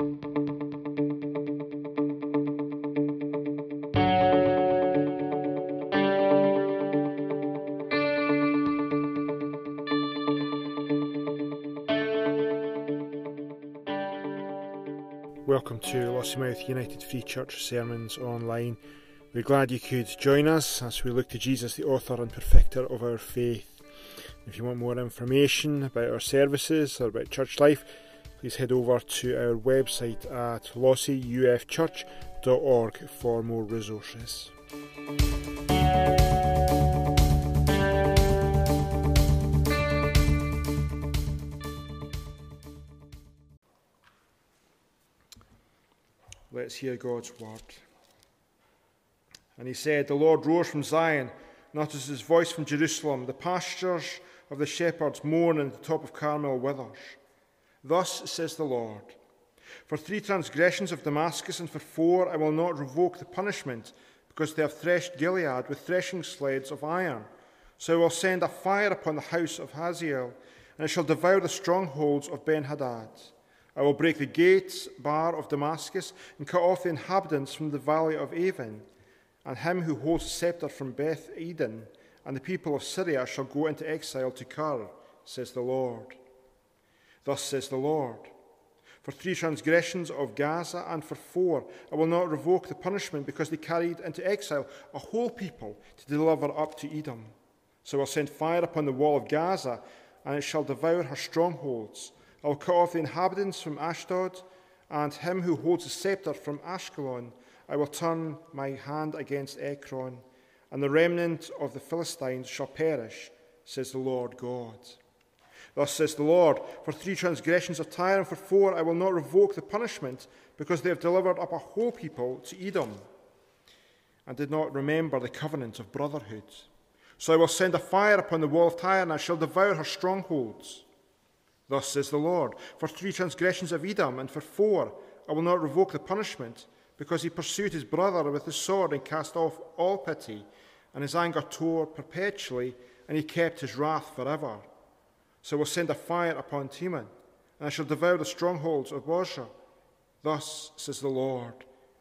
Welcome to Lossiemouth United Free Church Sermons Online. We're glad you could join us as we look to Jesus, the author and perfecter of our faith. If you want more information about our services or about church life, please head over to our website at lossieufchurch.org for more resources. Let's hear God's word. And he said, The Lord rose from Zion, not as his voice from Jerusalem. The pastures of the shepherds mourn, and the top of Carmel withers. Thus says the Lord For three transgressions of Damascus, and for four I will not revoke the punishment, because they have threshed Gilead with threshing sleds of iron. So I will send a fire upon the house of Hazael, and it shall devour the strongholds of Ben Hadad. I will break the gates bar of Damascus and cut off the inhabitants from the valley of Aven. And him who holds the scepter from Beth Eden and the people of Syria shall go into exile to Kir, says the Lord. Thus says the Lord For three transgressions of Gaza and for four, I will not revoke the punishment because they carried into exile a whole people to deliver up to Edom. So I will send fire upon the wall of Gaza, and it shall devour her strongholds I will cut off the inhabitants from Ashdod, and him who holds the scepter from Ashkelon. I will turn my hand against Ekron, and the remnant of the Philistines shall perish, says the Lord God. Thus says the Lord, for three transgressions of Tyre and for four I will not revoke the punishment, because they have delivered up a whole people to Edom, and did not remember the covenant of brotherhood. So I will send a fire upon the wall of Tyre, and I shall devour her strongholds. Thus says the Lord For three transgressions of Edom, and for four, I will not revoke the punishment, because he pursued his brother with the sword and cast off all pity, and his anger tore perpetually, and he kept his wrath forever. So I will send a fire upon Teman, and I shall devour the strongholds of Bozrah. Thus says the Lord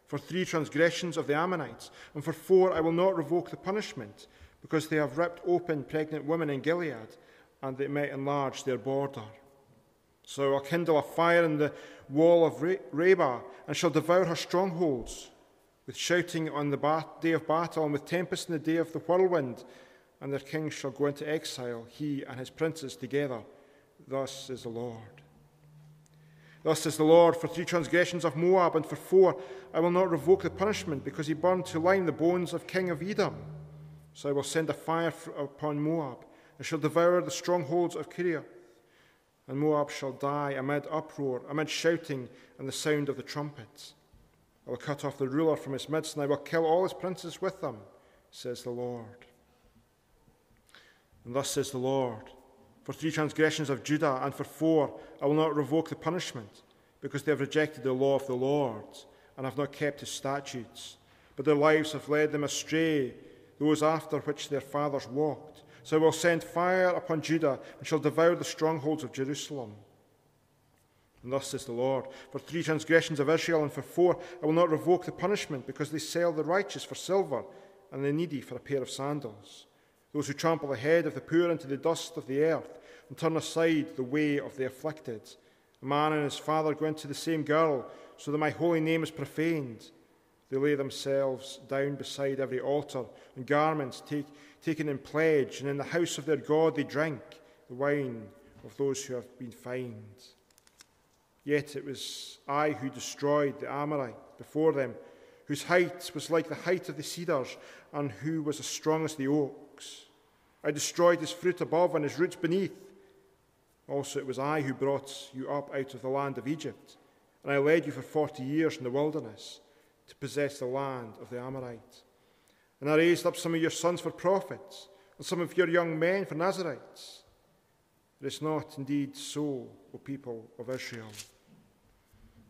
For three transgressions of the Ammonites, and for four, I will not revoke the punishment, because they have ripped open pregnant women in Gilead, and they might enlarge their border. So I'll kindle a fire in the wall of Rabbah and shall devour her strongholds, with shouting on the day of battle and with tempest in the day of the whirlwind. And their king shall go into exile, he and his princes together. Thus is the Lord. Thus is the Lord, for three transgressions of Moab, and for four I will not revoke the punishment, because he burned to lime the bones of king of Edom. So I will send a fire upon Moab, and shall devour the strongholds of Kerioth and Moab shall die amid uproar, amid shouting and the sound of the trumpets. I will cut off the ruler from his midst, and I will kill all his princes with them, says the Lord. And thus says the Lord For three transgressions of Judah, and for four, I will not revoke the punishment, because they have rejected the law of the Lord, and have not kept his statutes. But their lives have led them astray, those after which their fathers walked. So I will send fire upon Judah and shall devour the strongholds of Jerusalem. And thus says the Lord For three transgressions of Israel and for four I will not revoke the punishment, because they sell the righteous for silver and the needy for a pair of sandals. Those who trample the head of the poor into the dust of the earth and turn aside the way of the afflicted. A man and his father go into the same girl, so that my holy name is profaned. They lay themselves down beside every altar, and garments take taken in pledge, and in the house of their God they drink the wine of those who have been fined. Yet it was I who destroyed the Amorite before them, whose height was like the height of the cedars, and who was as strong as the oaks. I destroyed his fruit above and his roots beneath. Also, it was I who brought you up out of the land of Egypt, and I led you for forty years in the wilderness to possess the land of the Amorites. And I raised up some of your sons for prophets, and some of your young men for Nazarites. It is not indeed so, O people of Israel.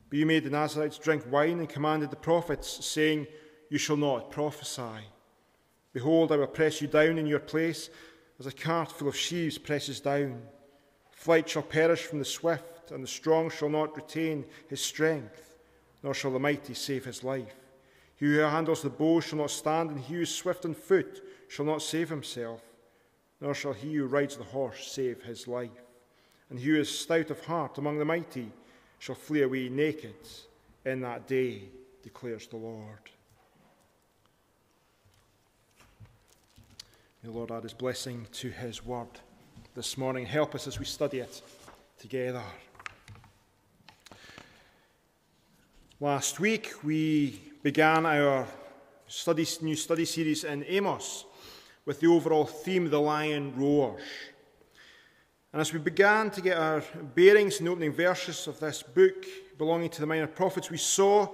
But you made the Nazarites drink wine and commanded the prophets, saying, You shall not prophesy. Behold, I will press you down in your place as a cart full of sheaves presses down. Flight shall perish from the swift, and the strong shall not retain his strength, nor shall the mighty save his life. He who handles the bow shall not stand, and he who is swift on foot shall not save himself, nor shall he who rides the horse save his life. And he who is stout of heart among the mighty shall flee away naked in that day, declares the Lord. May the Lord add his blessing to his word this morning. Help us as we study it together. Last week we began our study, new study series in Amos with the overall theme The Lion Roars. And as we began to get our bearings in the opening verses of this book belonging to the minor prophets, we saw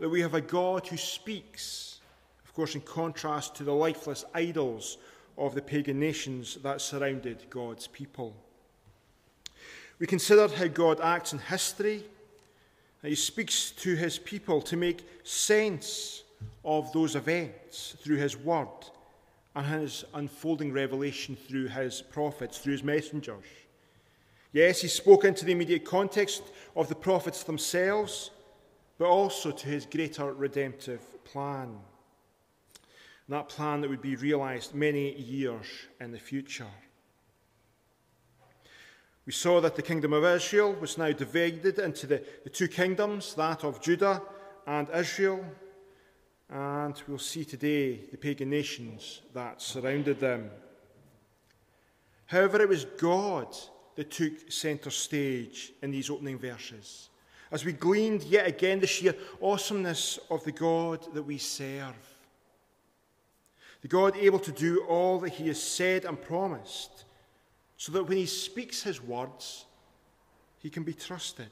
that we have a God who speaks, of course, in contrast to the lifeless idols of the pagan nations that surrounded God's people. We considered how God acts in history he speaks to his people to make sense of those events through his word and his unfolding revelation through his prophets, through his messengers. Yes, he spoke into the immediate context of the prophets themselves, but also to his greater redemptive plan. That plan that would be realized many years in the future. We saw that the kingdom of Israel was now divided into the, the two kingdoms, that of Judah and Israel. And we'll see today the pagan nations that surrounded them. However, it was God that took centre stage in these opening verses. As we gleaned yet again the sheer awesomeness of the God that we serve. The God able to do all that he has said and promised so that when he speaks his words, he can be trusted.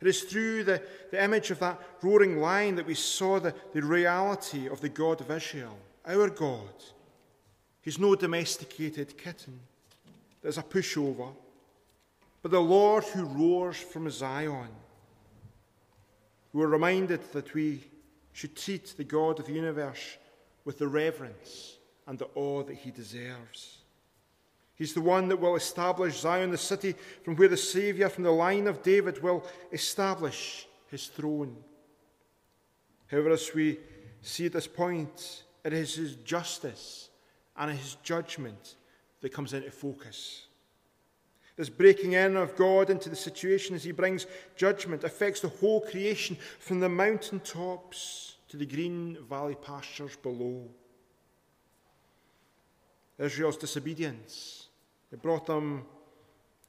It is through the, the image of that roaring lion that we saw the, the reality of the God of Israel, our God. He's no domesticated kitten, there's a pushover, but the Lord who roars from Zion. We were reminded that we should treat the God of the universe with the reverence and the awe that he deserves. He's the one that will establish Zion, the city from where the Saviour from the line of David will establish his throne. However, as we see at this point, it is his justice and his judgment that comes into focus. This breaking in of God into the situation as he brings judgment affects the whole creation from the mountain tops to the green valley pastures below. Israel's disobedience it brought them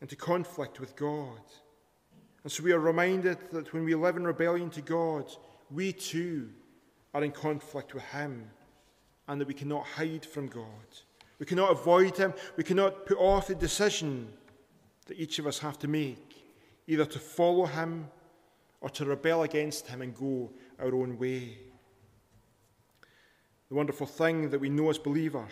into conflict with God. And so we are reminded that when we live in rebellion to God, we too are in conflict with Him and that we cannot hide from God. We cannot avoid Him. We cannot put off the decision that each of us have to make, either to follow Him or to rebel against Him and go our own way. The wonderful thing that we know as believers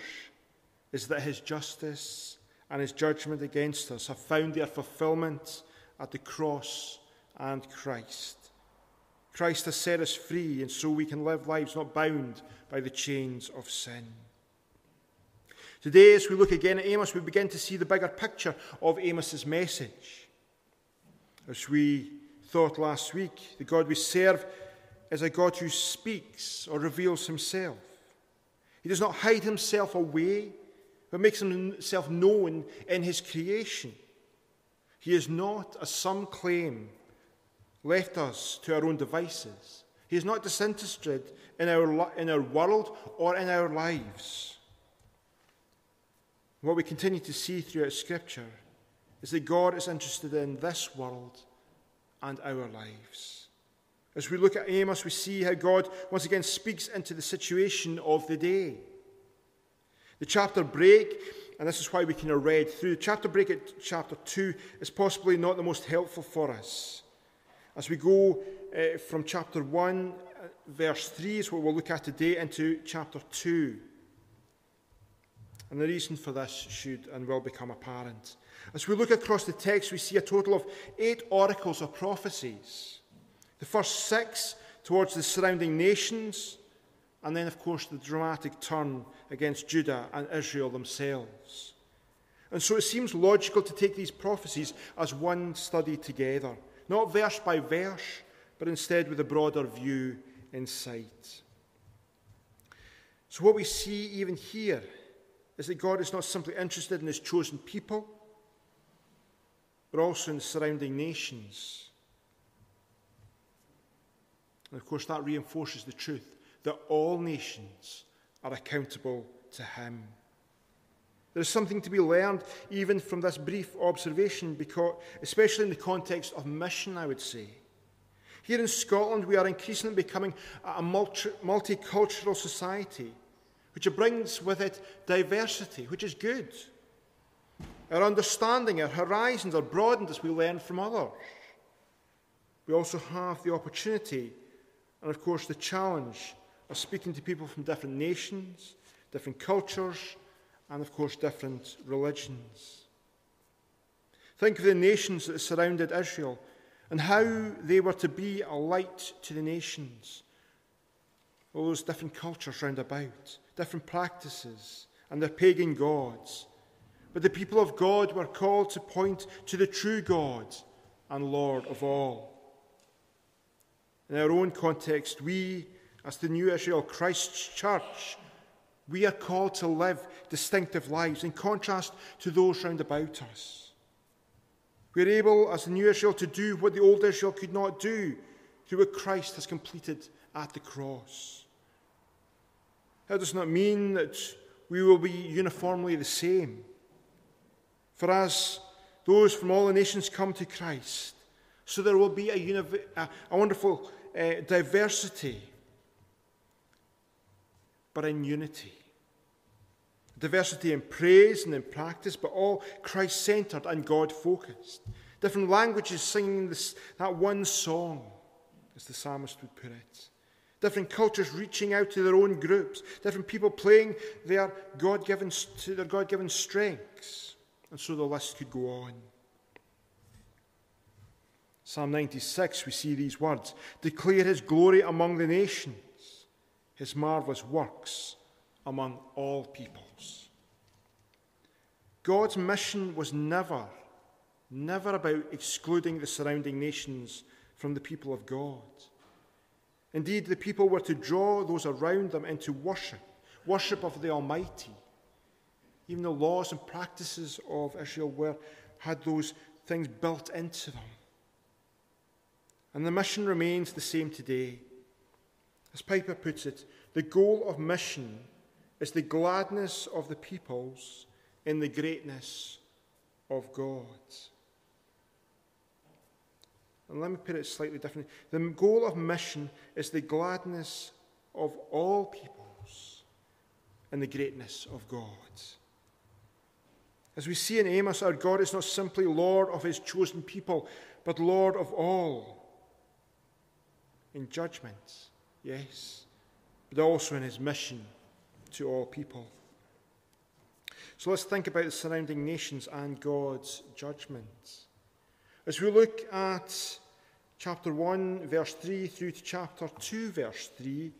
is that His justice and his judgment against us have found their fulfillment at the cross and Christ. Christ has set us free, and so we can live lives not bound by the chains of sin. Today, as we look again at Amos, we begin to see the bigger picture of Amos's message. As we thought last week, the God we serve is a God who speaks or reveals himself. He does not hide himself away but makes himself known in his creation. He is not, as some claim, left us to our own devices. He is not disinterested in our, in our world or in our lives. What we continue to see throughout Scripture is that God is interested in this world and our lives. As we look at Amos, we see how God once again speaks into the situation of the day. The chapter break, and this is why we can read through, the chapter break at chapter 2 is possibly not the most helpful for us. As we go uh, from chapter 1, uh, verse 3 is what we'll look at today, into chapter 2. And the reason for this should and will become apparent. As we look across the text, we see a total of eight oracles or prophecies. The first six towards the surrounding nations, and then, of course, the dramatic turn against Judah and Israel themselves. And so it seems logical to take these prophecies as one study together, not verse by verse, but instead with a broader view in sight. So, what we see even here is that God is not simply interested in his chosen people, but also in the surrounding nations. And of course, that reinforces the truth that all nations are accountable to him. There's something to be learned even from this brief observation, because, especially in the context of mission, I would say. Here in Scotland, we are increasingly becoming a multi- multicultural society, which brings with it diversity, which is good. Our understanding, our horizons are broadened as we learn from others. We also have the opportunity and, of course, the challenge of speaking to people from different nations, different cultures, and, of course, different religions. Think of the nations that surrounded Israel and how they were to be a light to the nations. All those different cultures round about, different practices, and their pagan gods. But the people of God were called to point to the true God and Lord of all. In our own context, we, as the New Israel Christ's Church, we are called to live distinctive lives in contrast to those round about us. We are able, as the new Israel, to do what the old Israel could not do through what Christ has completed at the cross. That does not mean that we will be uniformly the same. For as those from all the nations come to Christ, so there will be a, univ- a, a wonderful uh, diversity, but in unity. Diversity in praise and in practice, but all Christ centered and God focused. Different languages singing this, that one song, as the psalmist would put it. Different cultures reaching out to their own groups. Different people playing their God given, to their God given strengths. And so the list could go on. Psalm 96, we see these words Declare his glory among the nations, his marvelous works among all peoples. God's mission was never, never about excluding the surrounding nations from the people of God. Indeed, the people were to draw those around them into worship, worship of the Almighty. Even the laws and practices of Israel were, had those things built into them. And the mission remains the same today. As Piper puts it, the goal of mission is the gladness of the peoples in the greatness of God. And let me put it slightly differently. The goal of mission is the gladness of all peoples in the greatness of God. As we see in Amos, our God is not simply Lord of his chosen people, but Lord of all. In judgment, yes, but also in his mission to all people. So let's think about the surrounding nations and God's judgment. As we look at chapter 1, verse 3, through to chapter 2, verse 3,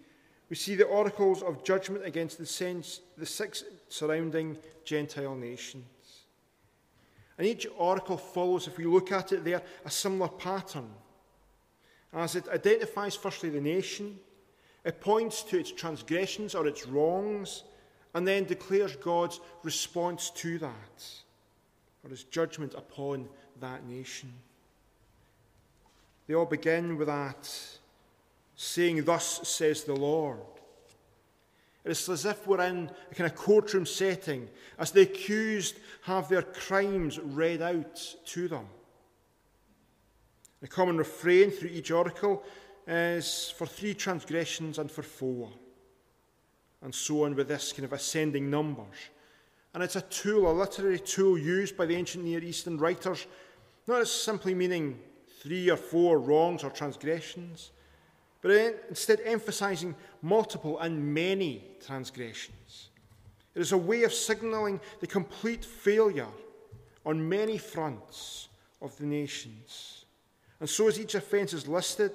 we see the oracles of judgment against the, sense, the six surrounding Gentile nations. And each oracle follows, if we look at it there, a similar pattern. As it identifies firstly the nation, it points to its transgressions or its wrongs, and then declares God's response to that, or his judgment upon that nation. They all begin with that saying, Thus says the Lord. It is as if we're in a kind of courtroom setting as the accused have their crimes read out to them. The common refrain through each oracle is for three transgressions and for four. And so on with this kind of ascending numbers. And it's a tool, a literary tool used by the ancient Near Eastern writers, not as simply meaning three or four wrongs or transgressions, but instead emphasizing multiple and many transgressions. It is a way of signaling the complete failure on many fronts of the nations. And so, as each offence is listed,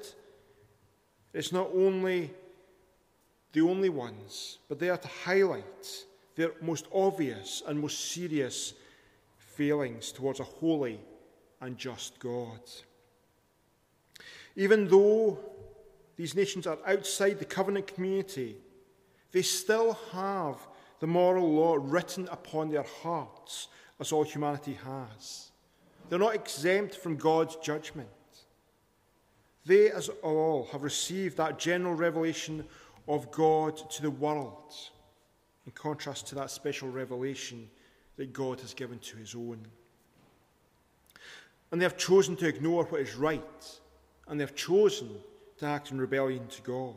it's not only the only ones, but they are to highlight their most obvious and most serious failings towards a holy and just God. Even though these nations are outside the covenant community, they still have the moral law written upon their hearts, as all humanity has. They're not exempt from God's judgment. They, as all, have received that general revelation of God to the world, in contrast to that special revelation that God has given to his own. And they have chosen to ignore what is right, and they have chosen to act in rebellion to God.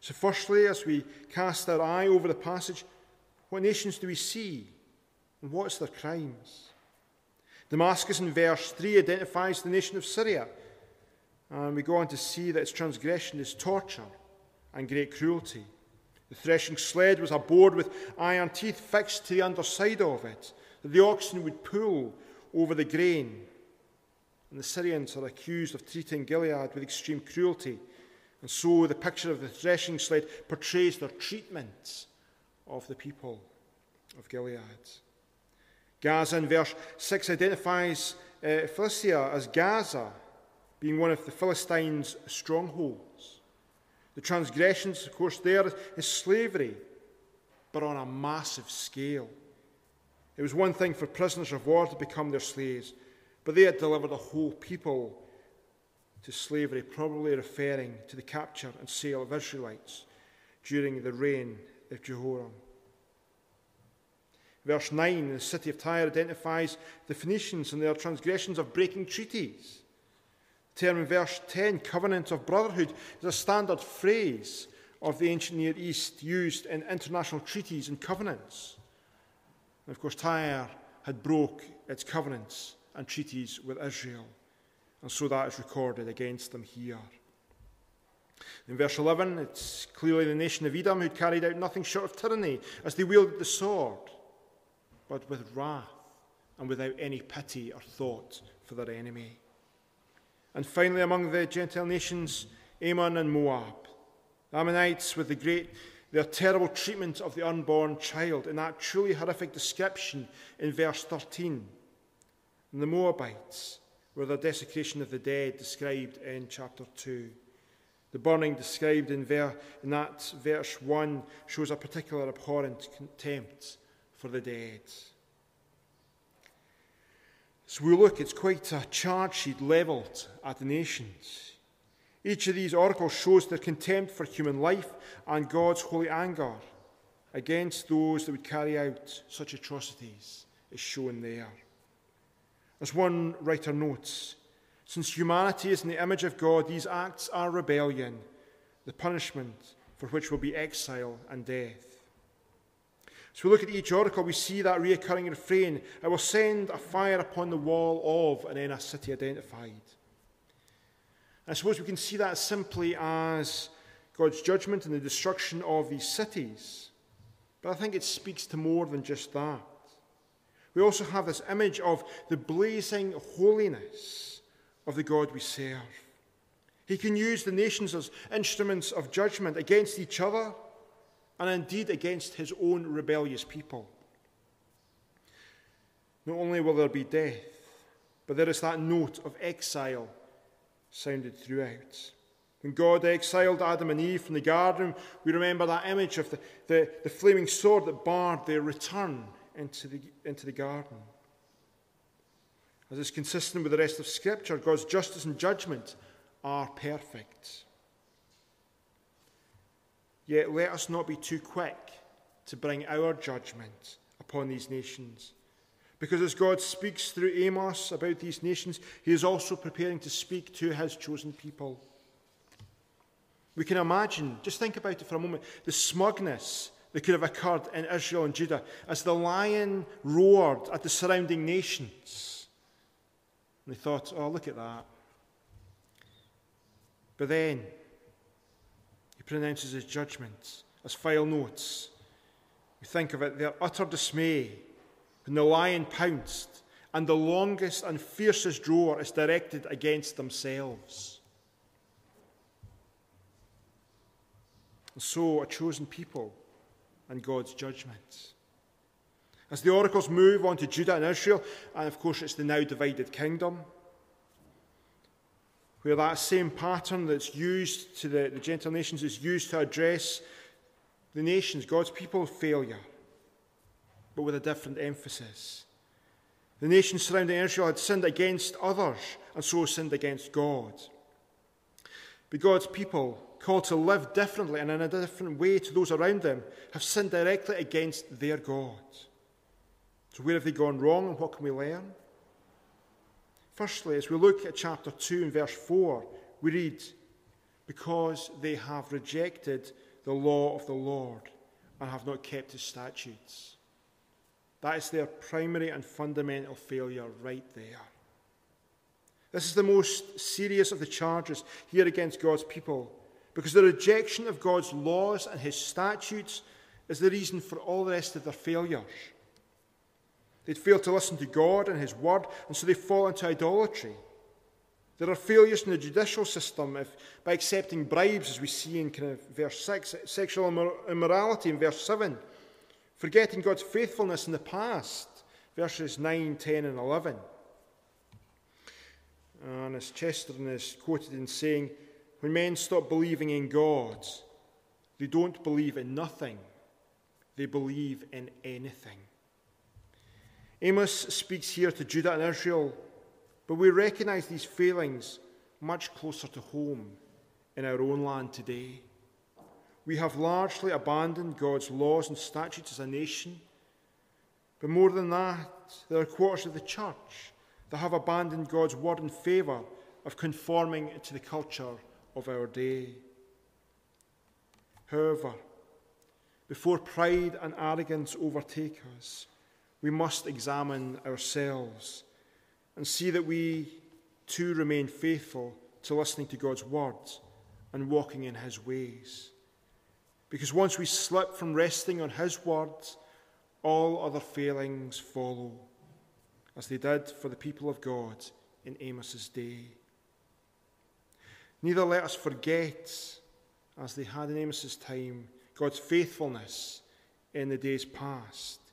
So, firstly, as we cast our eye over the passage, what nations do we see, and what's their crimes? Damascus in verse 3 identifies the nation of Syria, and we go on to see that its transgression is torture and great cruelty. The threshing sled was a board with iron teeth fixed to the underside of it, that the oxen would pull over the grain. And the Syrians are accused of treating Gilead with extreme cruelty. And so the picture of the threshing sled portrays their treatment of the people of Gilead. Gaza in verse 6 identifies uh, Philistia as Gaza, being one of the Philistines' strongholds. The transgressions, of course, there is slavery, but on a massive scale. It was one thing for prisoners of war to become their slaves, but they had delivered a whole people to slavery, probably referring to the capture and sale of Israelites during the reign of Jehoram. Verse 9 the city of Tyre identifies the Phoenicians and their transgressions of breaking treaties. Term in verse 10, covenant of brotherhood, is a standard phrase of the ancient Near East used in international treaties and covenants. And of course, Tyre had broke its covenants and treaties with Israel, and so that is recorded against them here. In verse 11, it's clearly the nation of Edom who carried out nothing short of tyranny as they wielded the sword but with wrath and without any pity or thought for their enemy. and finally among the Gentile nations, Ammon and Moab. The Ammonites with the great their terrible treatment of the unborn child in that truly horrific description in verse 13. And the Moabites with their desecration of the dead described in chapter 2. The burning described in, ver- in that verse 1 shows a particular abhorrent contempt for the dead. So we look, it's quite a charge sheet levelled at the nations. Each of these oracles shows their contempt for human life and God's holy anger against those that would carry out such atrocities, is shown there. As one writer notes, since humanity is in the image of God, these acts are rebellion, the punishment for which will be exile and death. So we look at each oracle, we see that reoccurring refrain I will send a fire upon the wall of, and then a city identified. I suppose we can see that simply as God's judgment and the destruction of these cities. But I think it speaks to more than just that. We also have this image of the blazing holiness of the God we serve. He can use the nations as instruments of judgment against each other and indeed against his own rebellious people. Not only will there be death, but there is that note of exile sounded throughout. When God exiled Adam and Eve from the garden, we remember that image of the, the, the flaming sword that barred their return into the, into the garden. As is consistent with the rest of Scripture, God's justice and judgment are perfect. Yet let us not be too quick to bring our judgment upon these nations. Because as God speaks through Amos about these nations, he is also preparing to speak to his chosen people. We can imagine, just think about it for a moment, the smugness that could have occurred in Israel and Judah as the lion roared at the surrounding nations. And they thought, oh, look at that. But then, pronounces his judgments as Fyall notes. We think of it, their utter dismay when the lion pounced and the longest and fiercest roar is directed against themselves. And so, a chosen people and God's judgment. As the oracles move on to Judah and Israel, and of course it's the now divided kingdom, where that same pattern that's used to the, the Gentile nations is used to address the nations, God's people, failure, but with a different emphasis. The nations surrounding Israel had sinned against others and so sinned against God. But God's people, called to live differently and in a different way to those around them, have sinned directly against their God. So, where have they gone wrong and what can we learn? Firstly, as we look at chapter 2 and verse 4, we read, Because they have rejected the law of the Lord and have not kept his statutes. That is their primary and fundamental failure right there. This is the most serious of the charges here against God's people because the rejection of God's laws and his statutes is the reason for all the rest of their failures. They'd failed to listen to God and His Word, and so they fall into idolatry. There are failures in the judicial system if, by accepting bribes, as we see in kind of verse 6, sexual immorality in verse 7, forgetting God's faithfulness in the past, verses 9, 10, and 11. And as Chesterton is quoted in saying, when men stop believing in God, they don't believe in nothing, they believe in anything. Amos speaks here to Judah and Israel, but we recognize these failings much closer to home in our own land today. We have largely abandoned God's laws and statutes as a nation. But more than that, there are quarters of the church that have abandoned God's word in favour of conforming to the culture of our day. However, before pride and arrogance overtake us, we must examine ourselves and see that we too remain faithful to listening to God's words and walking in His ways. Because once we slip from resting on His words, all other failings follow, as they did for the people of God in Amos's day. Neither let us forget, as they had in Amos's time, God's faithfulness in the days past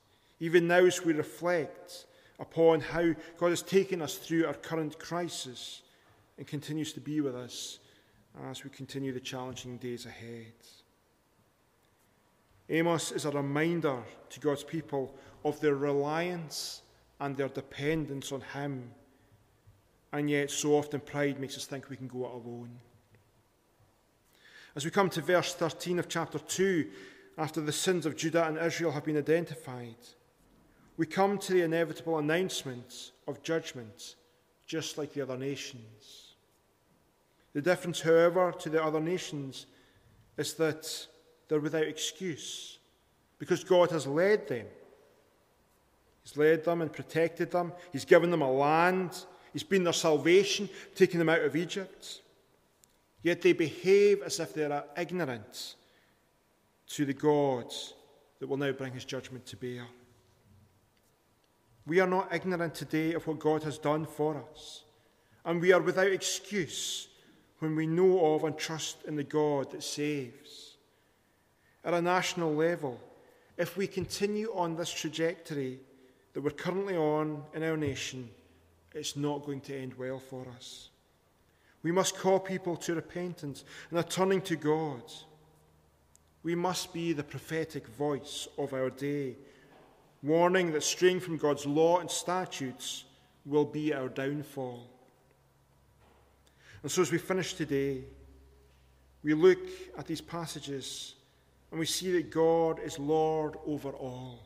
even now, as we reflect upon how God has taken us through our current crisis and continues to be with us as we continue the challenging days ahead. Amos is a reminder to God's people of their reliance and their dependence on Him. And yet, so often, pride makes us think we can go it alone. As we come to verse 13 of chapter 2, after the sins of Judah and Israel have been identified, we come to the inevitable announcement of judgment, just like the other nations. The difference, however, to the other nations is that they're without excuse because God has led them. He's led them and protected them, He's given them a land, He's been their salvation, taking them out of Egypt. Yet they behave as if they are ignorant to the God that will now bring His judgment to bear. We are not ignorant today of what God has done for us, and we are without excuse when we know of and trust in the God that saves. At a national level, if we continue on this trajectory that we're currently on in our nation, it's not going to end well for us. We must call people to repentance and a turning to God. We must be the prophetic voice of our day warning that straying from God's law and statutes will be our downfall. And so, as we finish today, we look at these passages and we see that God is Lord over all,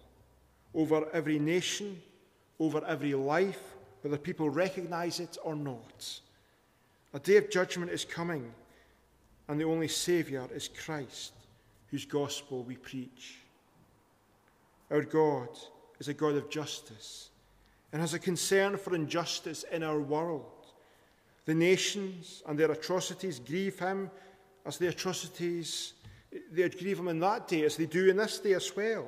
over every nation, over every life, whether people recognize it or not. A day of judgment is coming, and the only Saviour is Christ, whose gospel we preach. Our God is a God of justice and has a concern for injustice in our world. The nations and their atrocities grieve him as the atrocities they grieve him in that day as they do in this day as well.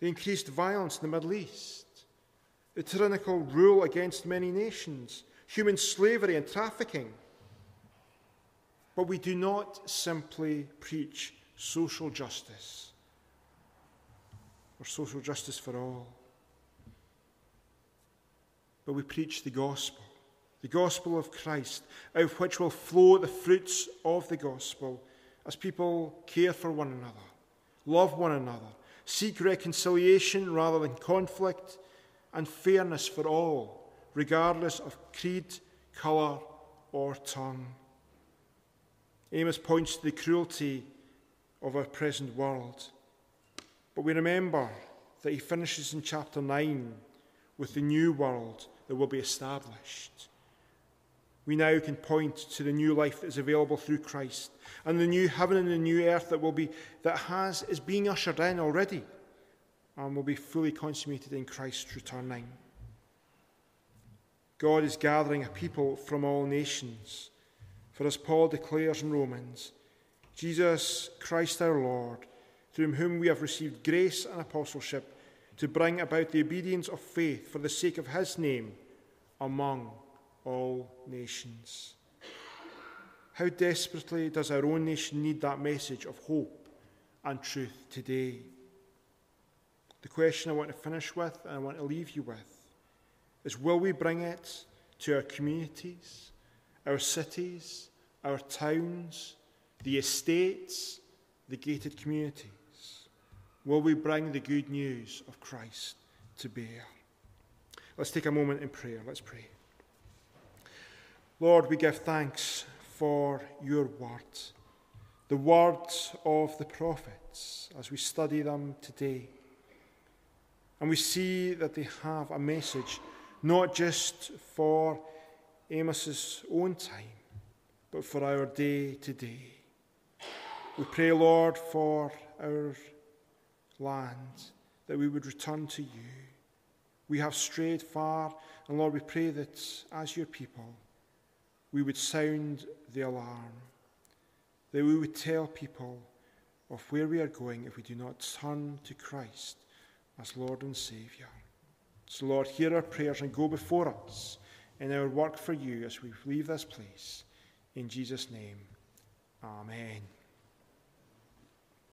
The increased violence in the Middle East, the tyrannical rule against many nations, human slavery and trafficking. But we do not simply preach social justice or social justice for all. But we preach the gospel, the gospel of Christ, out of which will flow the fruits of the gospel as people care for one another, love one another, seek reconciliation rather than conflict, and fairness for all, regardless of creed, colour, or tongue. Amos points to the cruelty of our present world. But we remember that he finishes in chapter 9 with the new world that will be established. We now can point to the new life that is available through Christ and the new heaven and the new earth that will be that has is being ushered in already and will be fully consummated in Christ's returning. God is gathering a people from all nations. For as Paul declares in Romans, Jesus Christ our Lord, through whom we have received grace and apostleship to bring about the obedience of faith for the sake of his name among all nations. How desperately does our own nation need that message of hope and truth today? The question I want to finish with and I want to leave you with is will we bring it to our communities, our cities, our towns, the estates, the gated communities? Will we bring the good news of Christ to bear? Let's take a moment in prayer. Let's pray. Lord, we give thanks for your word, the words of the prophets as we study them today. And we see that they have a message not just for Amos's own time, but for our day today. We pray, Lord, for our land, that we would return to you. We have strayed far, and Lord, we pray that as your people, we would sound the alarm, that we would tell people of where we are going if we do not turn to Christ as Lord and Saviour. So, Lord, hear our prayers and go before us in our work for you as we leave this place. In Jesus' name, Amen.